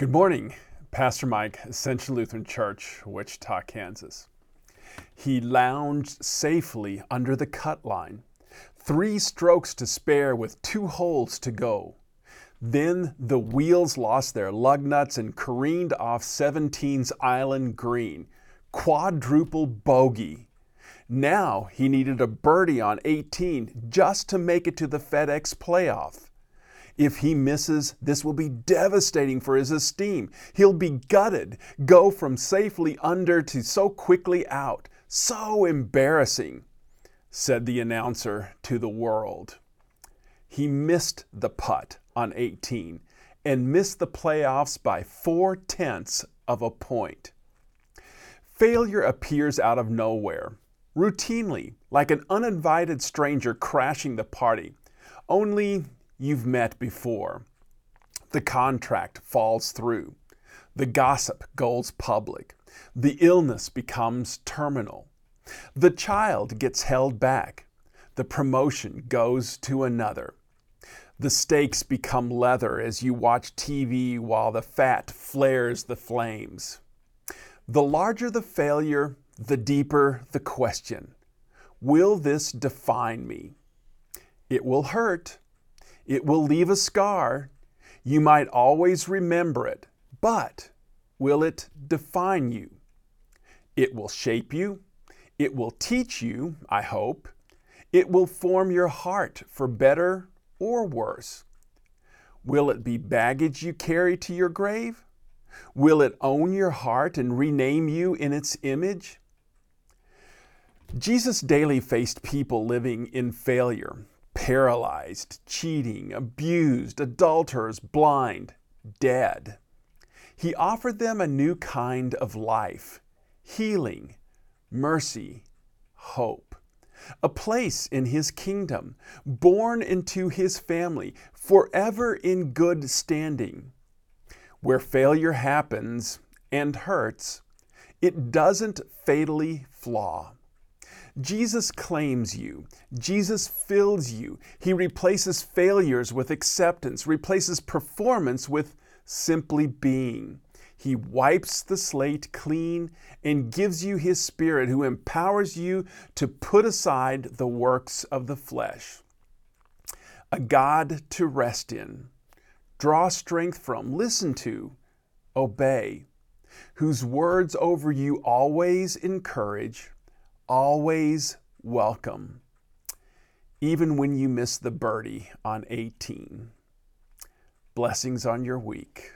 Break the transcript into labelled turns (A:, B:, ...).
A: Good morning, Pastor Mike, Ascension Lutheran Church, Wichita, Kansas. He lounged safely under the cut line, three strokes to spare with two holes to go. Then the wheels lost their lug nuts and careened off 17's island green. Quadruple bogey. Now he needed a birdie on 18 just to make it to the FedEx playoff. If he misses, this will be devastating for his esteem. He'll be gutted, go from safely under to so quickly out. So embarrassing, said the announcer to the world. He missed the putt on 18 and missed the playoffs by four tenths of a point. Failure appears out of nowhere, routinely, like an uninvited stranger crashing the party. Only you've met before. The contract falls through. The gossip goes public. The illness becomes terminal. The child gets held back. The promotion goes to another. The steaks become leather as you watch TV while the fat flares the flames. The larger the failure, the deeper the question Will this define me? It will hurt, it will leave a scar. You might always remember it, but will it define you? It will shape you. It will teach you, I hope. It will form your heart for better or worse. Will it be baggage you carry to your grave? Will it own your heart and rename you in its image? Jesus daily faced people living in failure, paralyzed, cheating, abused, adulterers, blind, dead. He offered them a new kind of life, healing, mercy, hope, a place in His kingdom, born into His family, forever in good standing. Where failure happens and hurts, it doesn't fatally flaw. Jesus claims you. Jesus fills you. He replaces failures with acceptance, replaces performance with simply being. He wipes the slate clean and gives you His Spirit, who empowers you to put aside the works of the flesh. A God to rest in, draw strength from, listen to, obey, whose words over you always encourage always welcome, even when you miss the birdie on 18. Blessings on your week.